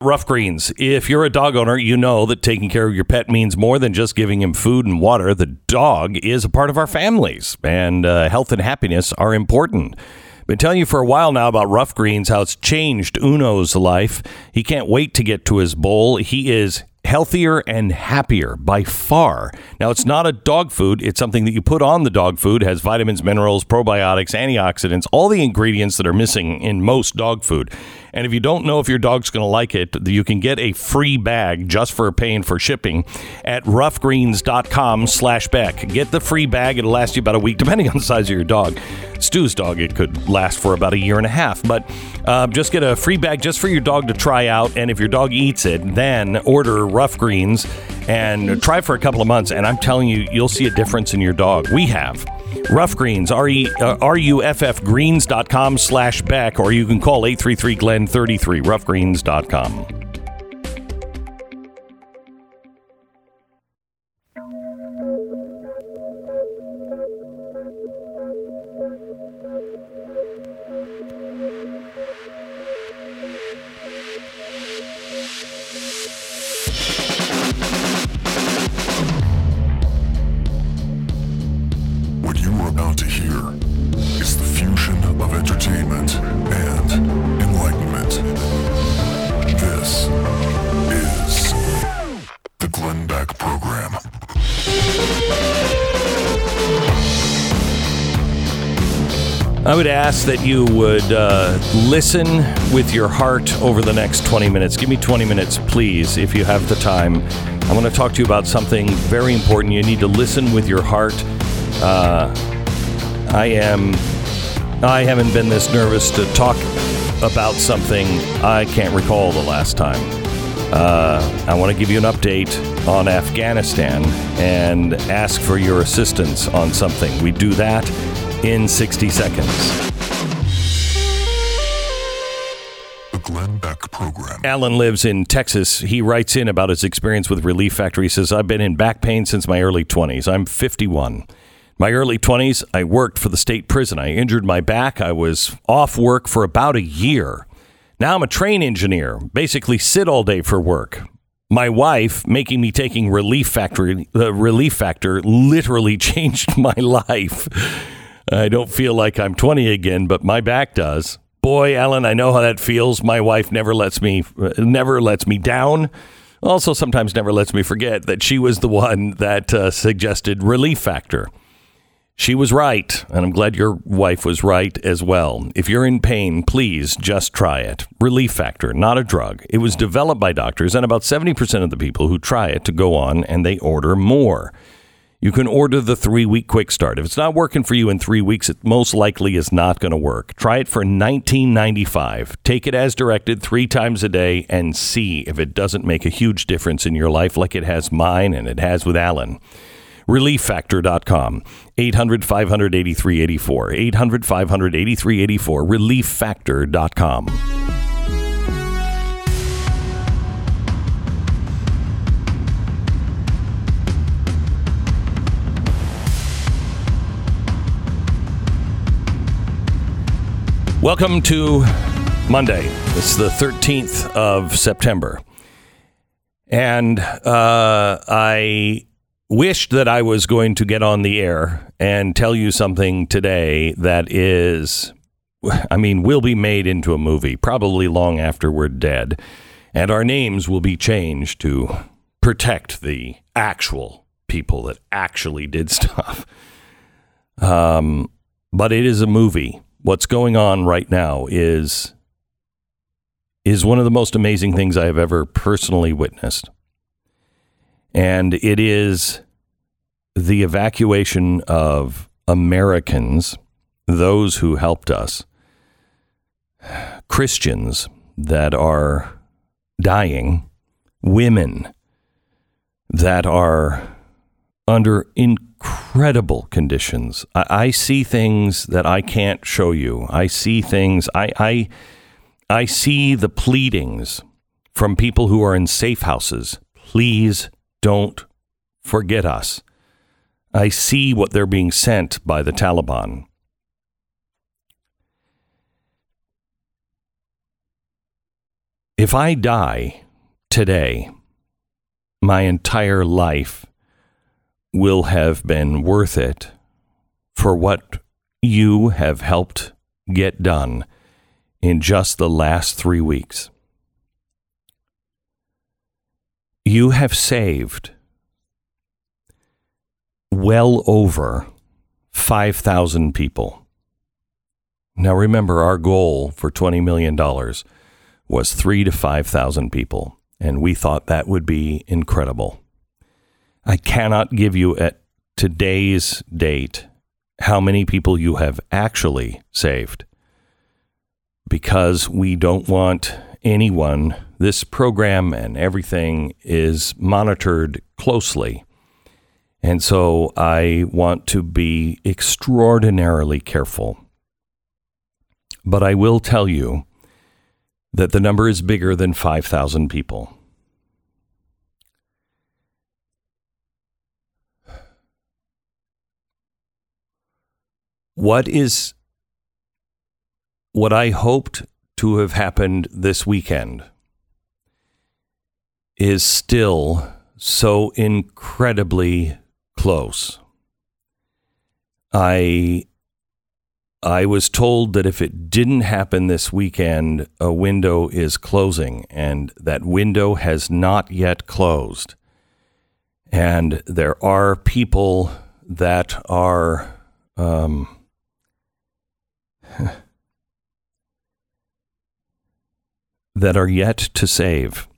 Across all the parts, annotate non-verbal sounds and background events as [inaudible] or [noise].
Rough Greens. If you're a dog owner, you know that taking care of your pet means more than just giving him food and water. The dog is a part of our families, and uh, health and happiness are important. Been telling you for a while now about Rough Greens, how it's changed Uno's life. He can't wait to get to his bowl. He is healthier and happier by far. Now, it's not a dog food. It's something that you put on the dog food, has vitamins, minerals, probiotics, antioxidants, all the ingredients that are missing in most dog food. And if you don't know if your dog's going to like it, you can get a free bag just for paying for shipping at roughgreens.com slash Beck. Get the free bag. It'll last you about a week, depending [laughs] on the size of your dog. Stu's dog, it could last for about a year and a half. But uh, just get a free bag just for your dog to try out. And if your dog eats it, then order Rough Greens and try for a couple of months. And I'm telling you, you'll see a difference in your dog. We have. Rough Greens, R-E, uh, R-U-F-F greens.com slash Beck, or you can call 833-GLEN-33, roughgreens.com. I would ask that you would uh, listen with your heart over the next 20 minutes. Give me 20 minutes, please, if you have the time. I want to talk to you about something very important. You need to listen with your heart. Uh, I am. I haven't been this nervous to talk about something I can't recall the last time. Uh, I want to give you an update on Afghanistan and ask for your assistance on something. We do that in 60 seconds. The Glenn Beck Program. Alan lives in Texas. He writes in about his experience with Relief Factor. He says, I've been in back pain since my early 20s. I'm 51. My early 20s, I worked for the state prison. I injured my back. I was off work for about a year. Now I'm a train engineer, basically sit all day for work. My wife making me taking Relief Factor, uh, Relief Factor literally [laughs] changed my life. I don't feel like I'm 20 again, but my back does. Boy, Alan, I know how that feels. My wife never lets me never lets me down. Also, sometimes never lets me forget that she was the one that uh, suggested Relief Factor. She was right, and I'm glad your wife was right as well. If you're in pain, please just try it. Relief Factor, not a drug. It was developed by doctors, and about 70% of the people who try it to go on and they order more. You can order the three week quick start. If it's not working for you in three weeks, it most likely is not going to work. Try it for $19.95. Take it as directed three times a day and see if it doesn't make a huge difference in your life like it has mine and it has with Alan. ReliefFactor.com. 800 583 84. 800 583 84. ReliefFactor.com. Welcome to Monday. It's the 13th of September. And uh, I wished that I was going to get on the air and tell you something today that is, I mean, will be made into a movie, probably long after we're dead. And our names will be changed to protect the actual people that actually did [laughs] stuff. Um, but it is a movie. What's going on right now is is one of the most amazing things I have ever personally witnessed. And it is the evacuation of Americans, those who helped us, Christians that are dying, women that are under incredible conditions. I, I, see things that I can't show you. I see things. I, I I see the pleadings from people who are in safe houses. Please don't forget us. I see what they're being sent by the Taliban. If I die today, my entire life will have been worth it for what you have helped get done in just the last three weeks. You have saved well over 5,000 people. Now, remember, our goal for $20 million was three to 5,000 people, and we thought that would be incredible. I cannot give you at today's date how many people you have actually saved because we don't want anyone, this program and everything is monitored closely. And so I want to be extraordinarily careful. But I will tell you that the number is bigger than 5,000 people. What is what I hoped to have happened this weekend is still so incredibly close. I I was told that if it didn't happen this weekend, a window is closing, and that window has not yet closed. And there are people that are um, [laughs] that are yet to save,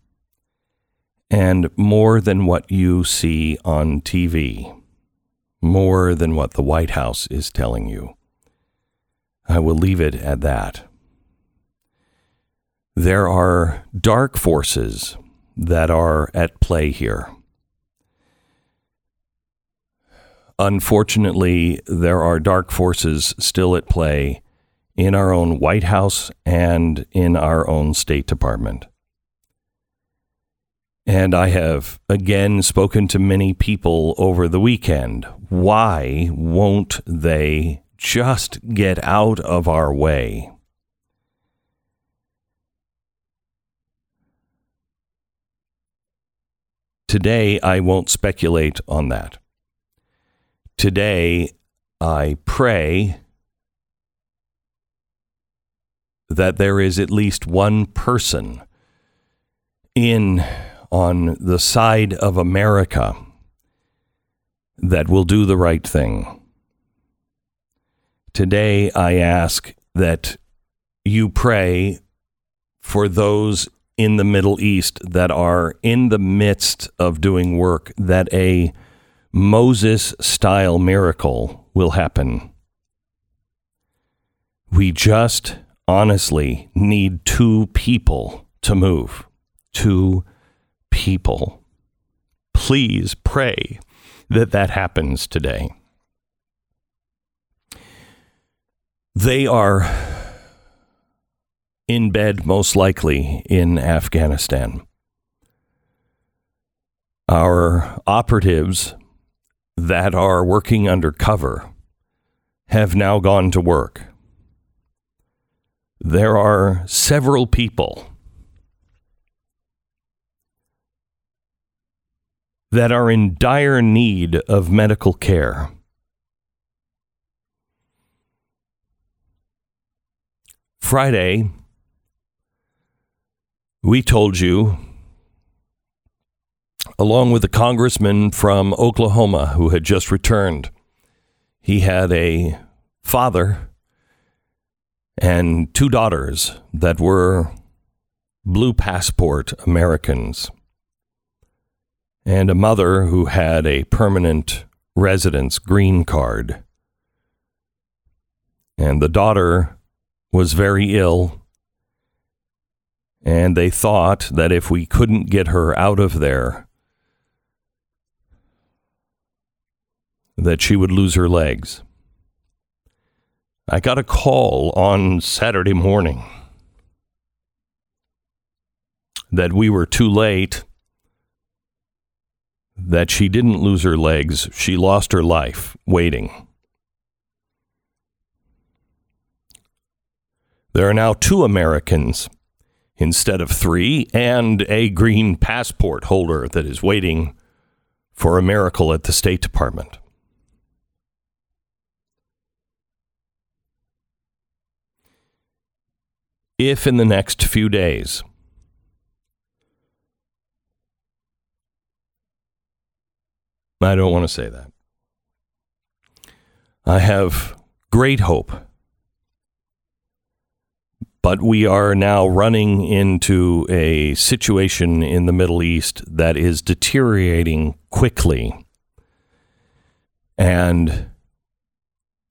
and more than what you see on TV, more than what the White House is telling you. I will leave it at that. There are dark forces that are at play here. Unfortunately, there are dark forces still at play in our own White House and in our own State Department. And I have again spoken to many people over the weekend. Why won't they just get out of our way? Today, I won't speculate on that. Today, I pray that there is at least one person in on the side of America that will do the right thing. Today, I ask that you pray for those in the Middle East that are in the midst of doing work, that a Moses style miracle will happen. We just honestly need two people to move. Two people. Please pray that that happens today. They are in bed, most likely, in Afghanistan. Our operatives that are working undercover have now gone to work there are several people that are in dire need of medical care. Friday, we told you, along with a congressman from Oklahoma who had just returned, he had a father and two daughters that were blue passport Americans, and a mother who had a permanent residence green card. And the daughter was very ill, and they thought that if we couldn't get her out of there, that she would lose her legs. I got a call on Saturday morning that we were too late, that she didn't lose her legs, she lost her life waiting. There are now two Americans instead of three, and a green passport holder that is waiting for a miracle at the State Department. If in the next few days I don't want to say that. I have great hope. But we are now running into a situation in the Middle East that is deteriorating quickly. And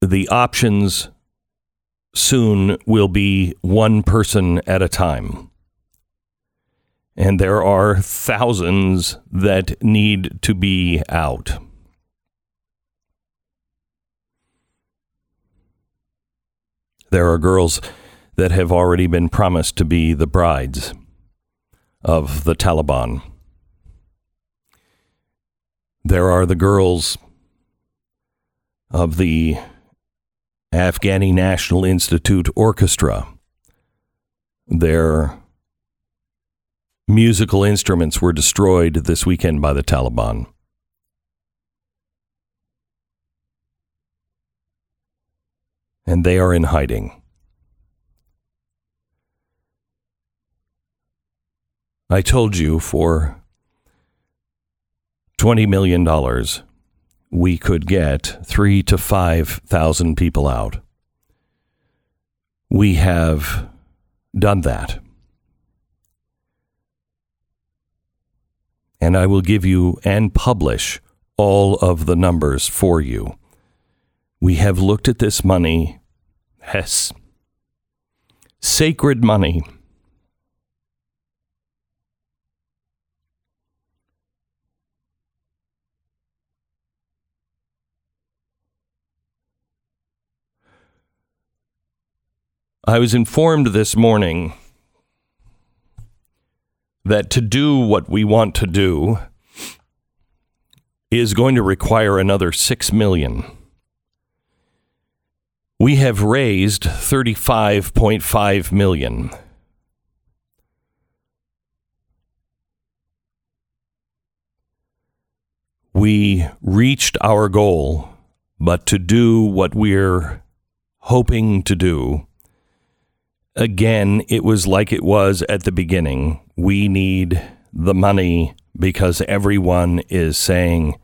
the options soon will be one person at a time. And there are thousands that need to be out. There are girls that have already been promised to be the brides of the Taliban. There are the girls of the Afghani National Institute Orchestra. Their musical instruments were destroyed this weekend by the Taliban. And they are in hiding. I told you for $20 million we could get three to 5,000 people out. We have done that. And I will give you and publish all of the numbers for you. We have looked at this money as sacred money. I was informed this morning that to do what we want to do is going to require another 6 million. We have raised 35.5 million. We reached our goal, but to do what we're hoping to do again, it was like it was at the beginning. We need the money because everyone is saying,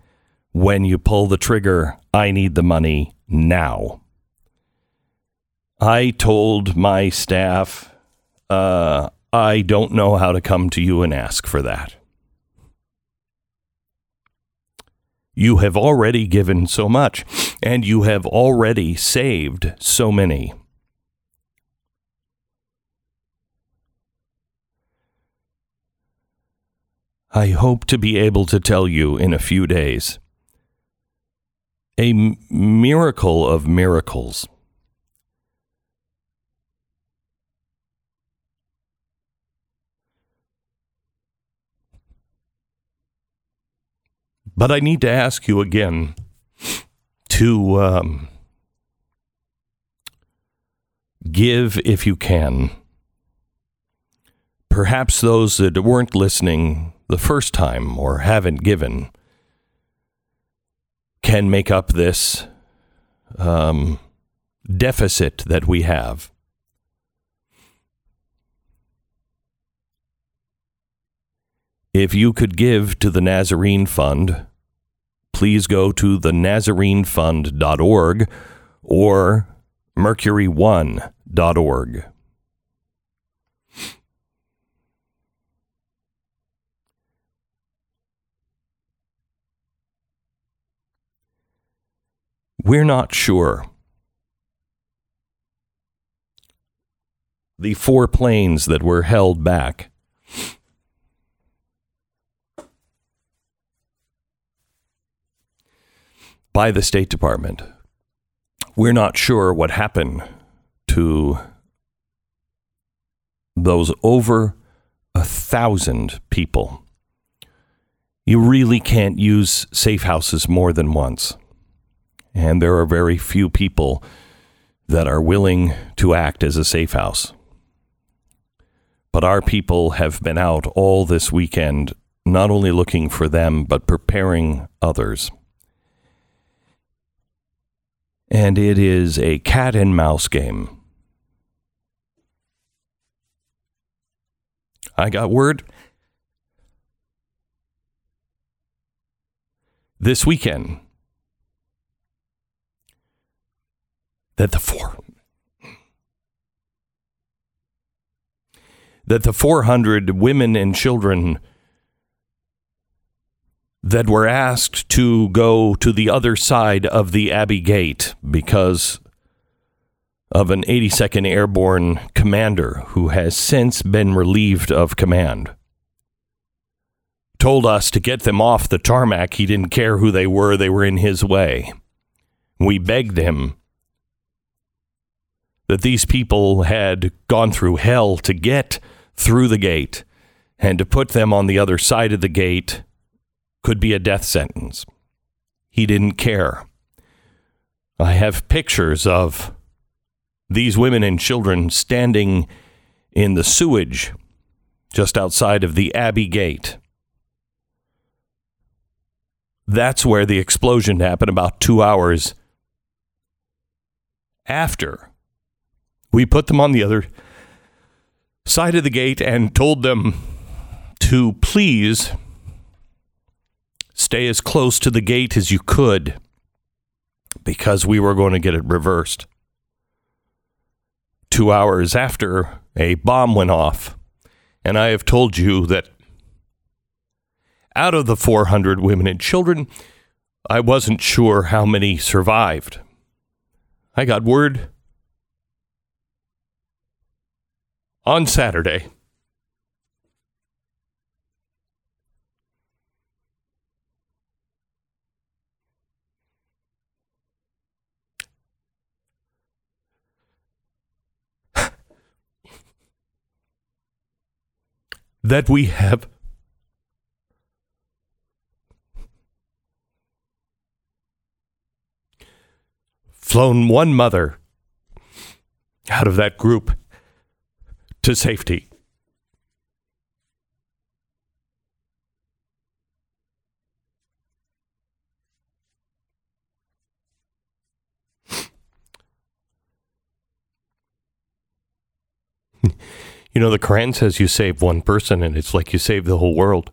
when you pull the trigger, I need the money now. I told my staff, uh, I don't know how to come to you and ask for that. You have already given so much, and you have already saved so many. I hope to be able to tell you in a few days. A m- miracle of miracles. But I need to ask you again to um, give if you can. Perhaps those that weren't listening the first time or haven't given can make up this um, deficit that we have. If you could give to the Nazarene Fund, please go to the nazarenefund.org or mercury1.org. We're not sure. The four planes that were held back. By the State Department. We're not sure what happened to those over a thousand people. You really can't use safe houses more than once and there are very few people that are willing to act as a safe house. But our people have been out all this weekend, not only looking for them, but preparing others. And it is a cat and mouse game. I got word this weekend that the four that the 400 women and children that were asked to go to the other side of the Abbey Gate because of an 82nd Airborne commander who has since been relieved of command. Told us to get them off the tarmac. He didn't care who they were, they were in his way. We begged him that these people had gone through hell to get through the gate, and to put them on the other side of the gate could be a death sentence. He didn't care. I have pictures of these women and children standing in the sewage just outside of the Abbey Gate. That's where the explosion happened about two hours after we put them on the other side of the gate and told them to please stay as close to the gate as you could because we were going to get it reversed. Two hours after, a bomb went off. And I have told you that out of the 400 women and children, I wasn't sure how many survived. I got word on Saturday. [laughs] that we have flown one mother out of that group to safety. [laughs] You know, the Quran says you save one person, and it's like you save the whole world.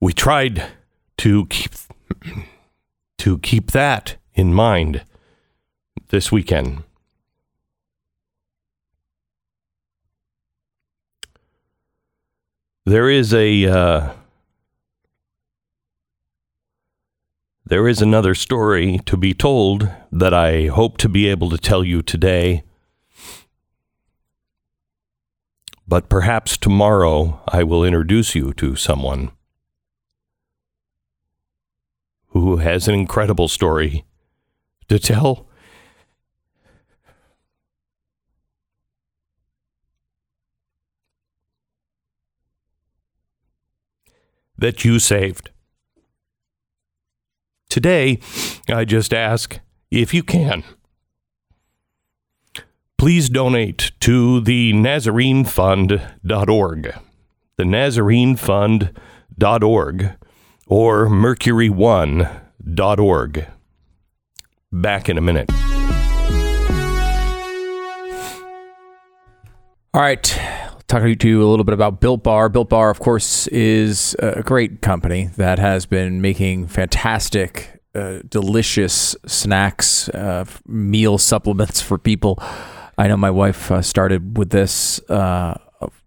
We tried to keep to keep that in mind this weekend. There is a uh, there is another story to be told that I hope to be able to tell you today. But perhaps tomorrow I will introduce you to someone who has an incredible story to tell. That you saved. Today, I just ask if you can, please donate to the NazareneFund.org. The NazareneFund.org or mercury1.org. Back in a minute. All right. Talking to you a little bit about Built Bar. Built Bar, of course, is a great company that has been making fantastic, uh, delicious snacks, uh, meal supplements for people. I know my wife uh, started with this uh,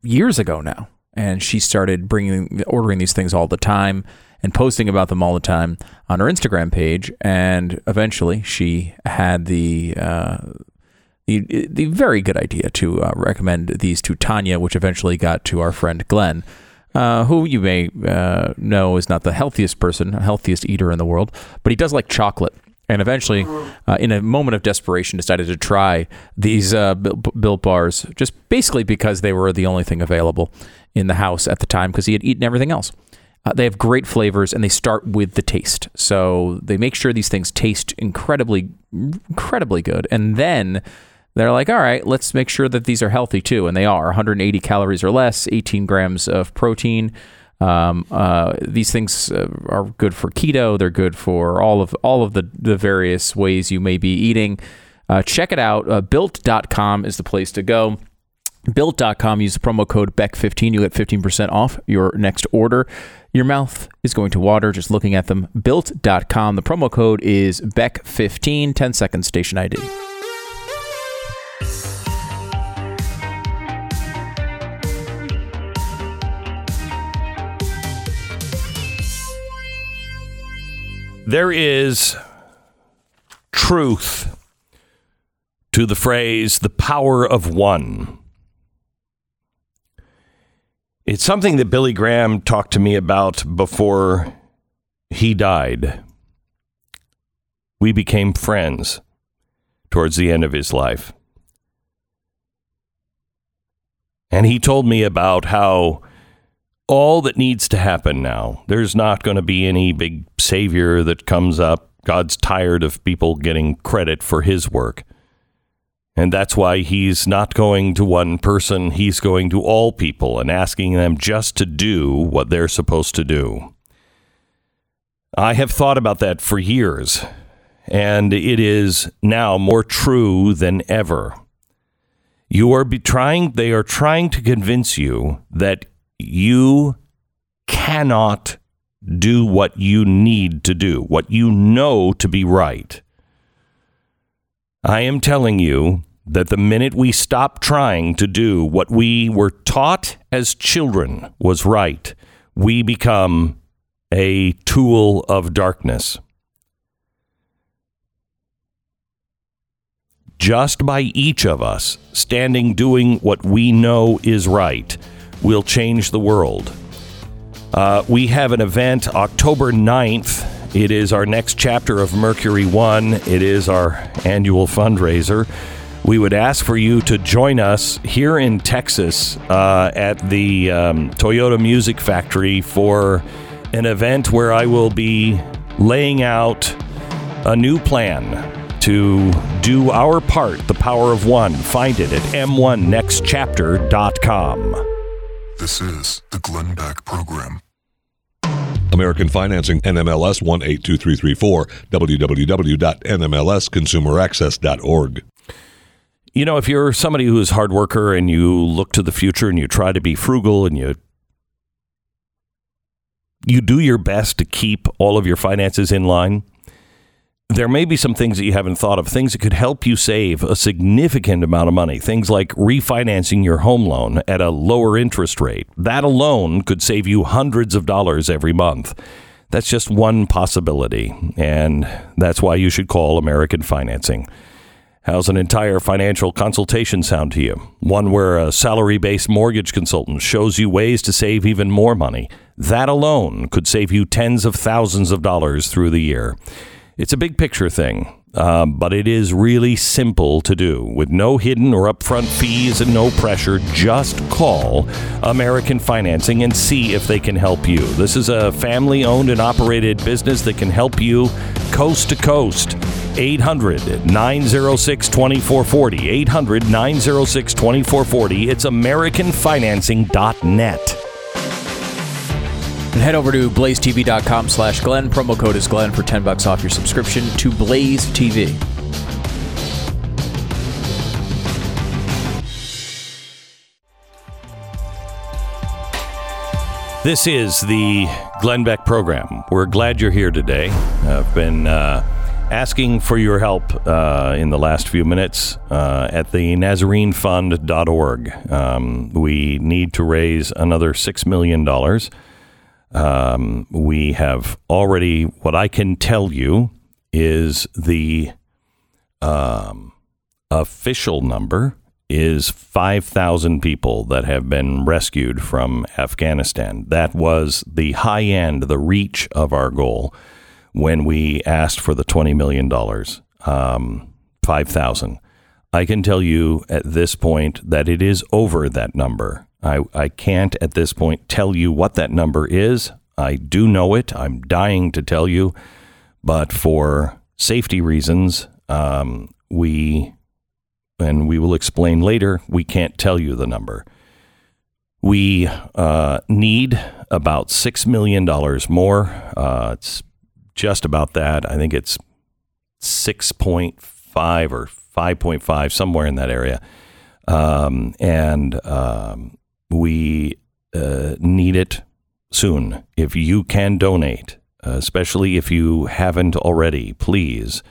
years ago now, and she started bringing, ordering these things all the time and posting about them all the time on her Instagram page. And eventually, she had the uh, the, the very good idea to uh, recommend these to Tania, which eventually got to our friend Glenn. Uh, who you may uh, know is not the healthiest person, healthiest eater in the world, but he does like chocolate. And eventually, uh, in a moment of desperation, decided to try these uh, built bars, just basically because they were the only thing available in the house at the time, because he had eaten everything else. Uh, they have great flavors and they start with the taste. So they make sure these things taste incredibly, incredibly good. And then they're like, all right, let's make sure that these are healthy too. And they are 180 calories or less, 18 grams of protein. Um, uh, these things uh, are good for keto. They're good for all of all of the, the various ways you may be eating. Uh, check it out. Uh, built.com is the place to go. Built.com, use the promo code BECK15. You get 15% off your next order. Your mouth is going to water just looking at them. Built.com. The promo code is BECK15, 10 seconds station ID. There is truth to the phrase the power of one. It's something that Billy Graham talked to me about before he died. We became friends towards the end of his life. And he told me about how all that needs to happen now, there's not going to be any big savior that comes up. God's tired of people getting credit for his work. And that's why he's not going to one person, he's going to all people and asking them just to do what they're supposed to do. I have thought about that for years, and it is now more true than ever. You are trying, they are trying to convince you that you cannot do what you need to do, what you know to be right. I am telling you that the minute we stop trying to do what we were taught as children was right, we become a tool of darkness. Just by each of us standing doing what we know is right will change the world. Uh, we have an event October 9th it is our next chapter of Mercury One. It is our annual fundraiser. We would ask for you to join us here in Texas uh, at the um, Toyota Music Factory for an event where I will be laying out a new plan to do our part, the power of one. Find it at m1nextchapter.com. This is the Glenn Beck Program. American Financing, NMLS 182334, www.nmlsconsumeraccess.org. You know, if you're somebody who is hard worker and you look to the future and you try to be frugal and you you do your best to keep all of your finances in line, there may be some things that you haven't thought of, things that could help you save a significant amount of money. Things like refinancing your home loan at a lower interest rate. That alone could save you hundreds of dollars every month. That's just one possibility, and that's why you should call American Financing. How's an entire financial consultation sound to you? One where a salary based mortgage consultant shows you ways to save even more money. That alone could save you tens of thousands of dollars through the year. It's a big picture thing, um, but it is really simple to do with no hidden or upfront fees and no pressure. Just call American Financing and see if they can help you. This is a family owned and operated business that can help you coast to coast. 800 906 2440. 800 906 2440. It's AmericanFinancing.net. And head over to blazetv.com slash Glenn. Promo code is Glenn for 10 bucks off your subscription to Blaze TV. This is the Glenn Beck program. We're glad you're here today. I've been uh, asking for your help uh, in the last few minutes uh, at the NazareneFund.org. Um, we need to raise another $6 million. Um, we have already, what I can tell you is the um, official number is 5,000 people that have been rescued from Afghanistan. That was the high end, the reach of our goal when we asked for the $20 million. Um, 5,000. I can tell you at this point that it is over that number. I, I can't at this point tell you what that number is. I do know it. I'm dying to tell you, but for safety reasons, um, we, and we will explain later, we can't tell you the number. We uh, need about $6 million more. Uh, it's just about that. I think it's 6.5 or 5.5, somewhere in that area. Um, and um, we uh, need it soon. If you can donate, uh, especially if you haven't already, please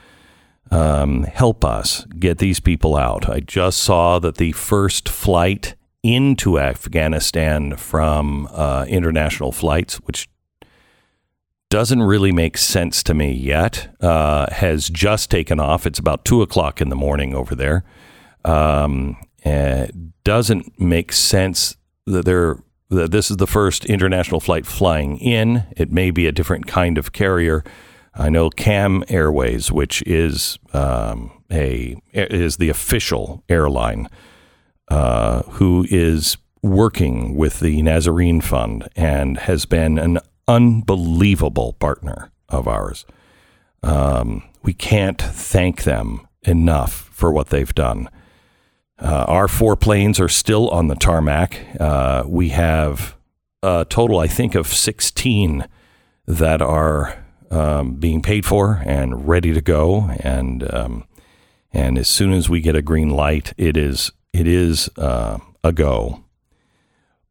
um, help us get these people out. I just saw that the first flight into Afghanistan from uh, international flights, which doesn't really make sense to me yet, uh, has just taken off. It's about two o'clock in the morning over there. Um, it doesn't make sense that they're that this is the first international flight flying in. It may be a different kind of carrier. I know Cam Airways, which is um, a is the official airline, uh, who is working with the Nazarene Fund and has been an unbelievable partner of ours. Um, we can't thank them enough for what they've done. Uh, our four planes are still on the tarmac. Uh, we have a total, I think, of 16 that are um, being paid for and ready to go. And um, and as soon as we get a green light, it is it is uh, a go.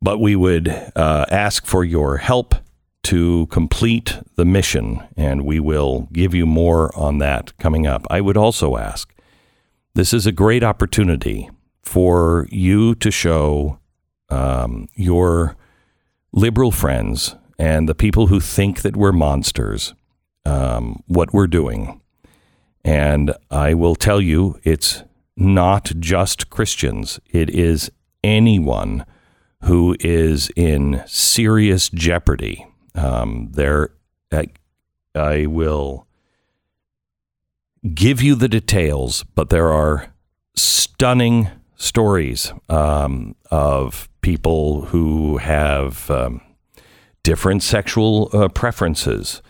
But we would uh, ask for your help to complete the mission, and we will give you more on that coming up. I would also ask this is a great opportunity for you to show um, your liberal friends and the people who think that we're monsters um, what we're doing. And I will tell you, it's not just Christians, it is anyone who is in serious jeopardy. Um, there, I, I will give you the details, but there are stunning stories um, of people who have um, different sexual uh, preferences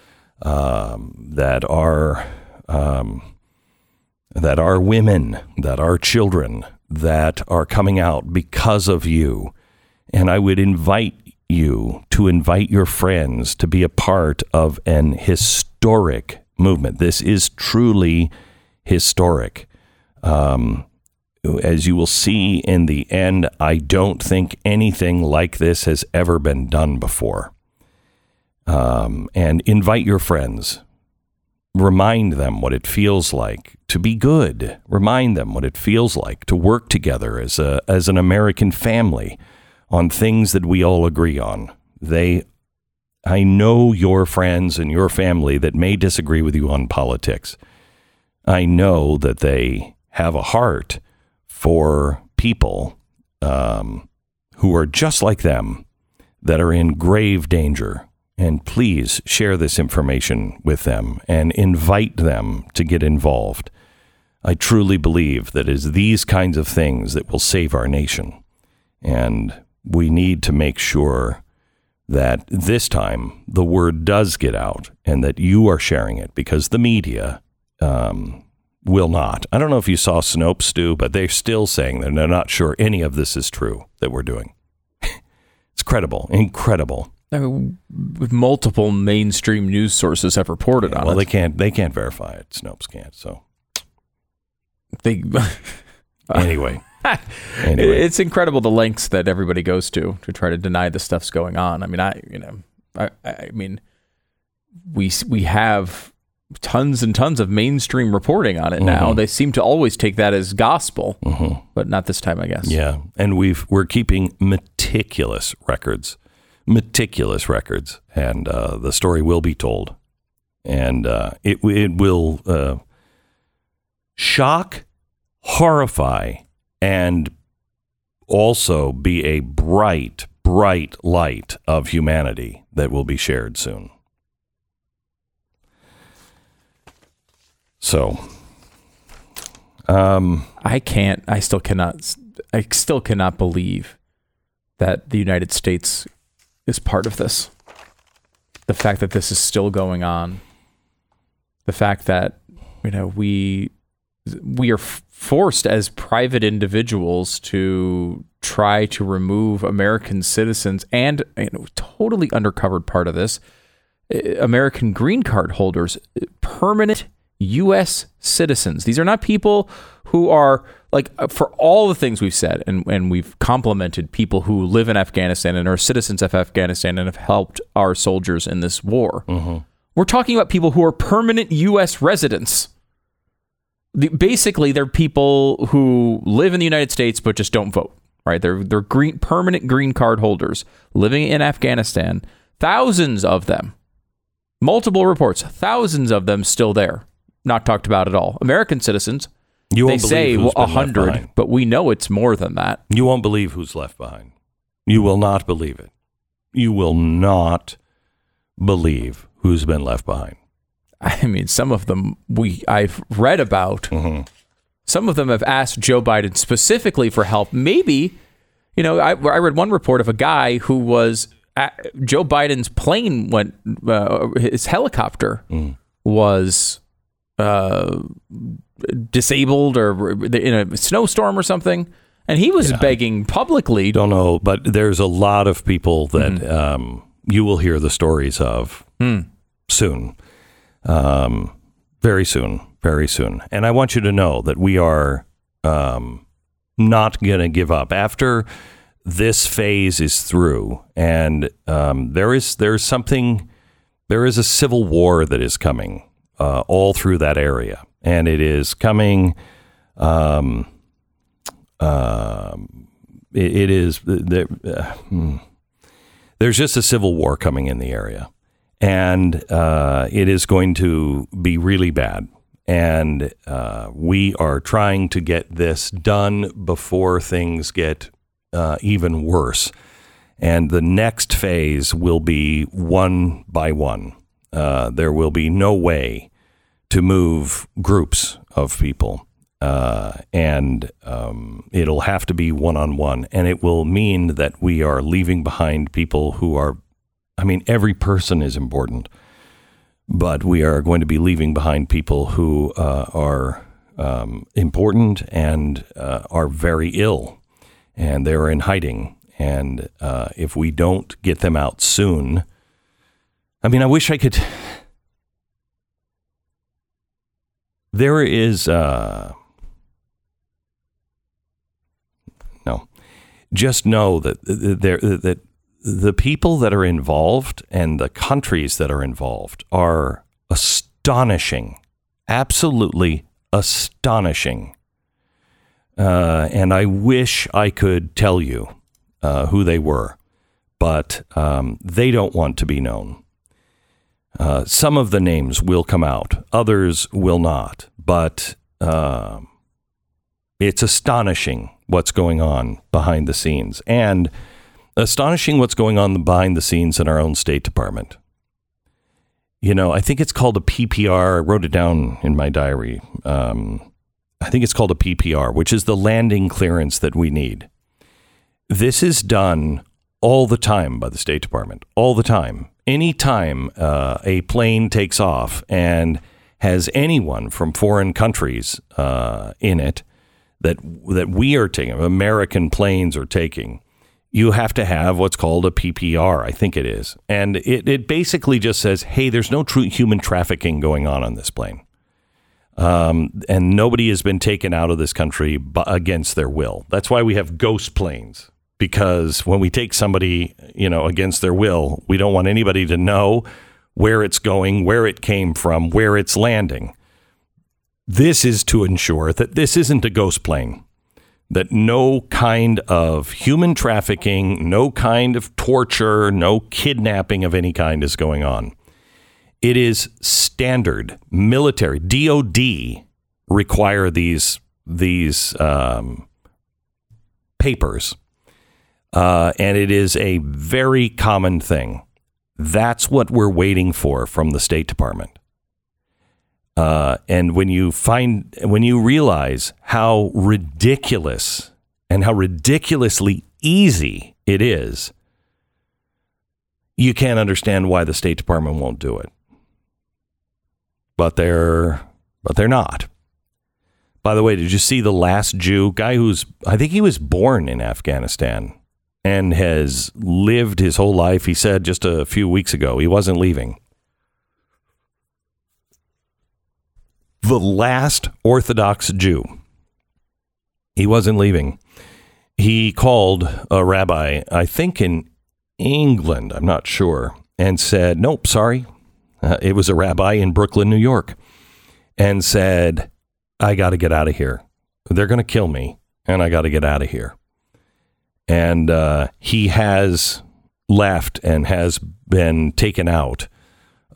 um, that are um, that are women, that are children, that are coming out because of you. And I would invite you to invite your friends to be a part of an historic movement. This is truly historic. Um, as you will see in the end, I don't think anything like this has ever been done before. Um, and invite your friends. Remind them what it feels like to be good. Remind them what it feels like to work together as a as an American family on things that we all agree on. They I know your friends and your family that may disagree with you on politics. I know that they have a heart for people um, who are just like them that are in grave danger. And please share this information with them and invite them to get involved. I truly believe that it is these kinds of things that will save our nation. And we need to make sure that this time the word does get out and that you are sharing it because the media um, will not. I don't know if you saw Snopes, Stu, but they're still saying that they're not sure any of this is true that we're doing. [laughs] it's credible, incredible. I mean, multiple mainstream news sources have reported yeah, on well, it. they can't. They can't verify it. Snopes can't. So They, [laughs] anyway, [laughs] anyway, it's incredible the lengths that everybody goes to to try to deny the stuff's going on. I mean, I you know, I, I mean, we we have tons and tons of mainstream reporting on it now. Mhm. They seem to always take that as gospel, Mhm. but not this time, I guess. yeah, and we've we're keeping meticulous records, meticulous records, and uh, the story will be told, and uh, it it will uh, shock, horrify, and also be a bright, bright light of humanity that will be shared soon. So, um, I can't. I still cannot. I still cannot believe that the United States is part of this. the fact that this is still going on, the fact that you know we we are forced as private individuals to try to remove American citizens and you know, totally undercovered part of this American green card holders, permanent U.S. citizens. These are not people who are like uh, for all the things we've said and, and we've complimented people who live in Afghanistan and are citizens of Afghanistan and have helped our soldiers in this war. We're talking about people who are permanent U.S. residents. The, basically, they're people who live in the United States but just don't vote. Right? They're they're green permanent green card holders living in Afghanistan. Thousands of them multiple reports, thousands of them still there, not talked about at all. American citizens, You they say a hundred, but we know it's more than that. You won't believe who's left behind. You will not believe it. You will not believe who's been left behind. [laughs] I mean, some of them we I've read about. Mm-hmm. Some of them have asked Joe Biden specifically for help. Maybe, you know, I, I read one report of a guy who was at, Joe Biden's plane went, uh, his helicopter Mm. was uh, disabled or in a snowstorm or something, and he was begging publicly. Don't know, but there's a lot of people that Mm-hmm. um, you will hear the stories of Hmm. soon, um, very soon, very soon. And I want you to know that we are um, not going to give up after this phase is through, and um, there is there's something there is a civil war that is coming uh, all through that area, and it is coming. Um, um, it, it is there. Uh, hmm. there's just a civil war coming in the area, and uh, it is going to be really bad. And uh, we are trying to get this done before things get uh, even worse. And the next phase will be one by one. Uh, there will be no way to move groups of people. Uh, and um, it'll have to be one on one. And it will mean that we are leaving behind people who are, I mean, every person is important, but we are going to be leaving behind people who uh, are um, important and uh, are very ill and they're in hiding. And uh, if we don't get them out soon, I mean, I wish I could. There is, uh, no, just know that there that the people that are involved and the countries that are involved are astonishing, absolutely astonishing. Uh, and I wish I could tell you uh, who they were, but um, they don't want to be known. Uh, some of the names will come out, others will not, but um it's astonishing what's going on behind the scenes and astonishing what's going on behind the scenes in our own State Department. You know, I think it's called a PPR. I wrote it down in my diary. Um, I think it's called a PPR, which is the landing clearance that we need. This is done all the time by the State Department, all the time. Anytime uh, a plane takes off and has anyone from foreign countries uh, in it that that we are taking, American planes are taking, you have to have what's called a PPR, I think it is, and it, it basically just says, hey, there's no true human trafficking going on on this plane. Um, and nobody has been taken out of this country against their will. That's why we have ghost planes because when we take somebody, you know, against their will, we don't want anybody to know where it's going, where it came from, where it's landing. This is to ensure that this isn't a ghost plane. That no kind of human trafficking, no kind of torture, no kidnapping of any kind is going on. It is standard military DoD require these these um, papers, uh, and it is a very common thing. That's what we're waiting for from the State Department. Uh, and when you find when you realize how ridiculous and how ridiculously easy it is you can't understand why the State Department won't do it. But they're but they're not. By the way, did you see the last Jew guy who's I think he was born in Afghanistan and has lived his whole life. He said just a few weeks ago he wasn't leaving. The last Orthodox Jew. He wasn't leaving. He called a rabbi, I think in England, I'm not sure, and said, Nope, sorry. Uh, it was a rabbi in Brooklyn, New York, and said, I got to get out of here. They're going to kill me, and I got to get out of here. And uh, he has left and has been taken out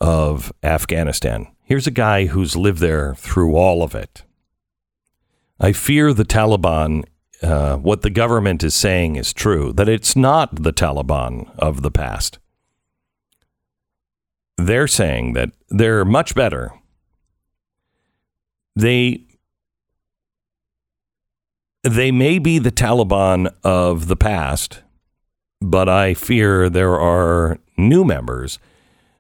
of Afghanistan. Here's a guy who's lived there through all of it. I fear the Taliban uh, what the government is saying is true, that it's not the Taliban of the past. They're saying that they're much better. They they may be the Taliban of the past, but I fear there are new members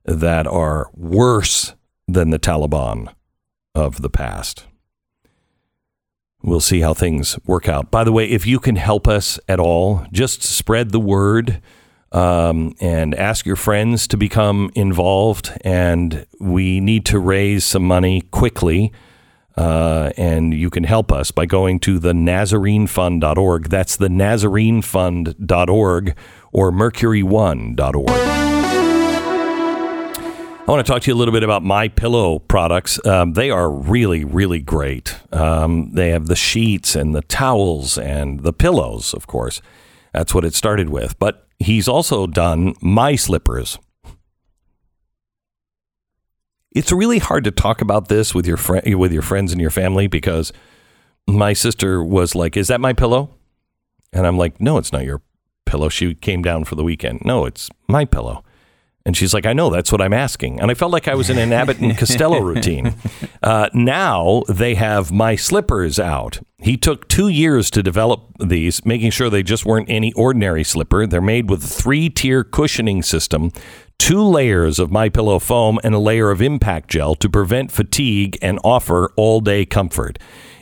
that are worse than the Taliban of the past. We'll see how things work out. By the way, if you can help us at all, just spread the word um, and ask your friends to become involved. And we need to raise some money quickly. Uh, and you can help us by going to the NazareneFund.org. That's the NazareneFund.org or Mercury1.org. I want to talk to you a little bit about my pillow products. Um, they are really, really great. Um, they have the sheets and the towels and the pillows, of course. That's what it started with. But he's also done my slippers. It's really hard to talk about this with your friend, with your friends and your family because my sister was like, "Is that my pillow?" And I'm like, "No, it's not your pillow." She came down for the weekend. No, it's my pillow. And she's like, I know, that's what I'm asking. And I felt like I was in an Abbott and Costello [laughs] routine. Uh, now they have my slippers out. He took two years to develop these, making sure they just weren't any ordinary slipper. They're made with a three tier cushioning system, two layers of my pillow foam, and a layer of impact gel to prevent fatigue and offer all day comfort.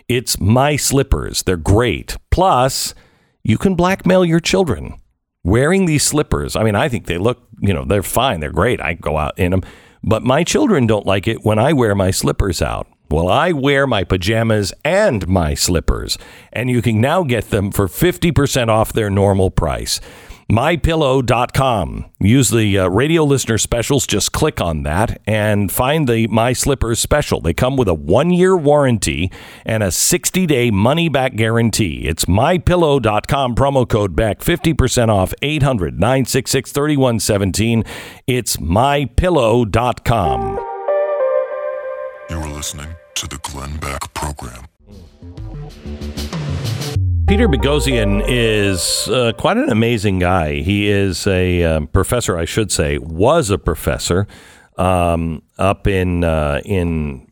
It's my slippers. They're great. Plus, you can blackmail your children wearing these slippers. I mean, I think they look, you know, they're fine. They're great. I go out in them. But my children don't like it when I wear my slippers out. Well, I wear my pajamas and my slippers, and you can now get them for 50% off their normal price mypillow.com. Use the uh, radio listener specials. Just click on that and find the My Slippers special. They come with a one year warranty and a 60 day money back guarantee. It's mypillow.com. Promo code back 50% off 800 966 3117. It's mypillow.com. You are listening to the Glenn Beck Program. Peter Boghossian is uh, quite an amazing guy. He is a um, professor, I should say, was a professor um, up in uh, in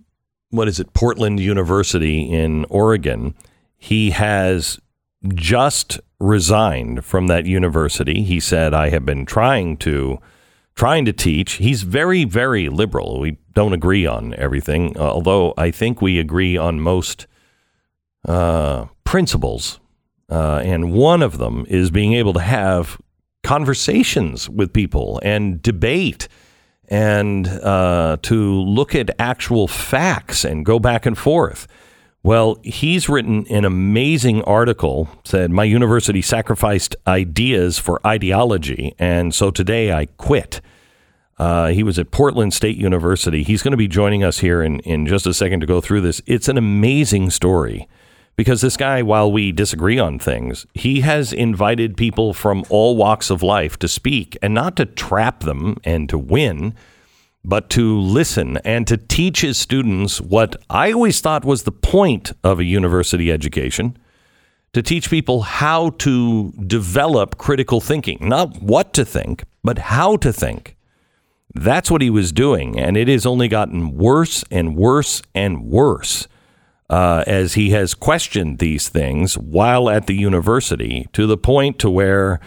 what is it, Portland University in Oregon. He has just resigned from that university. He said, "I have been trying to." trying to teach. He's very, very liberal. We don't agree on everything, although I think we agree on most uh, principles uh, and one of them is being able to have conversations with people and debate and uh, to look at actual facts and go back and forth. Well, he's written an amazing article, said, My university sacrificed ideas for ideology, and so today I quit. Uh, he was at Portland State University. He's going to be joining us here in, in just a second to go through this. It's an amazing story because this guy, while we disagree on things, he has invited people from all walks of life to speak and not to trap them and to win, but to listen and to teach his students what I always thought was the point of a university education to teach people how to develop critical thinking, not what to think, but how to think. That's what he was doing, and it has only gotten worse and worse and worse uh, as he has questioned these things while at the university to the point to where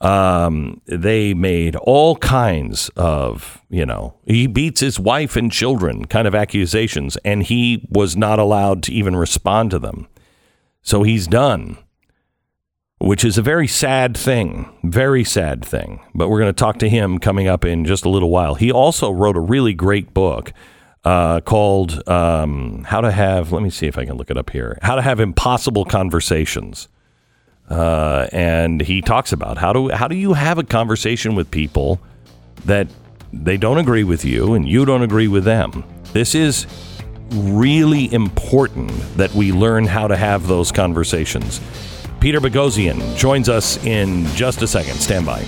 Um, they made all kinds of, you know, he beats his wife and children kind of accusations, and he was not allowed to even respond to them. So he's done, which is a very sad thing, very sad thing. But we're going to talk to him coming up in just a little while. He also wrote a really great book uh, called um, How to Have, let me see if I can look it up here How to Have Impossible Conversations. Uh, and he talks about how do how do you have a conversation with people that they don't agree with you and you don't agree with them. This is really important that we learn how to have those conversations. Peter Boghossian joins us in just a second. Stand by.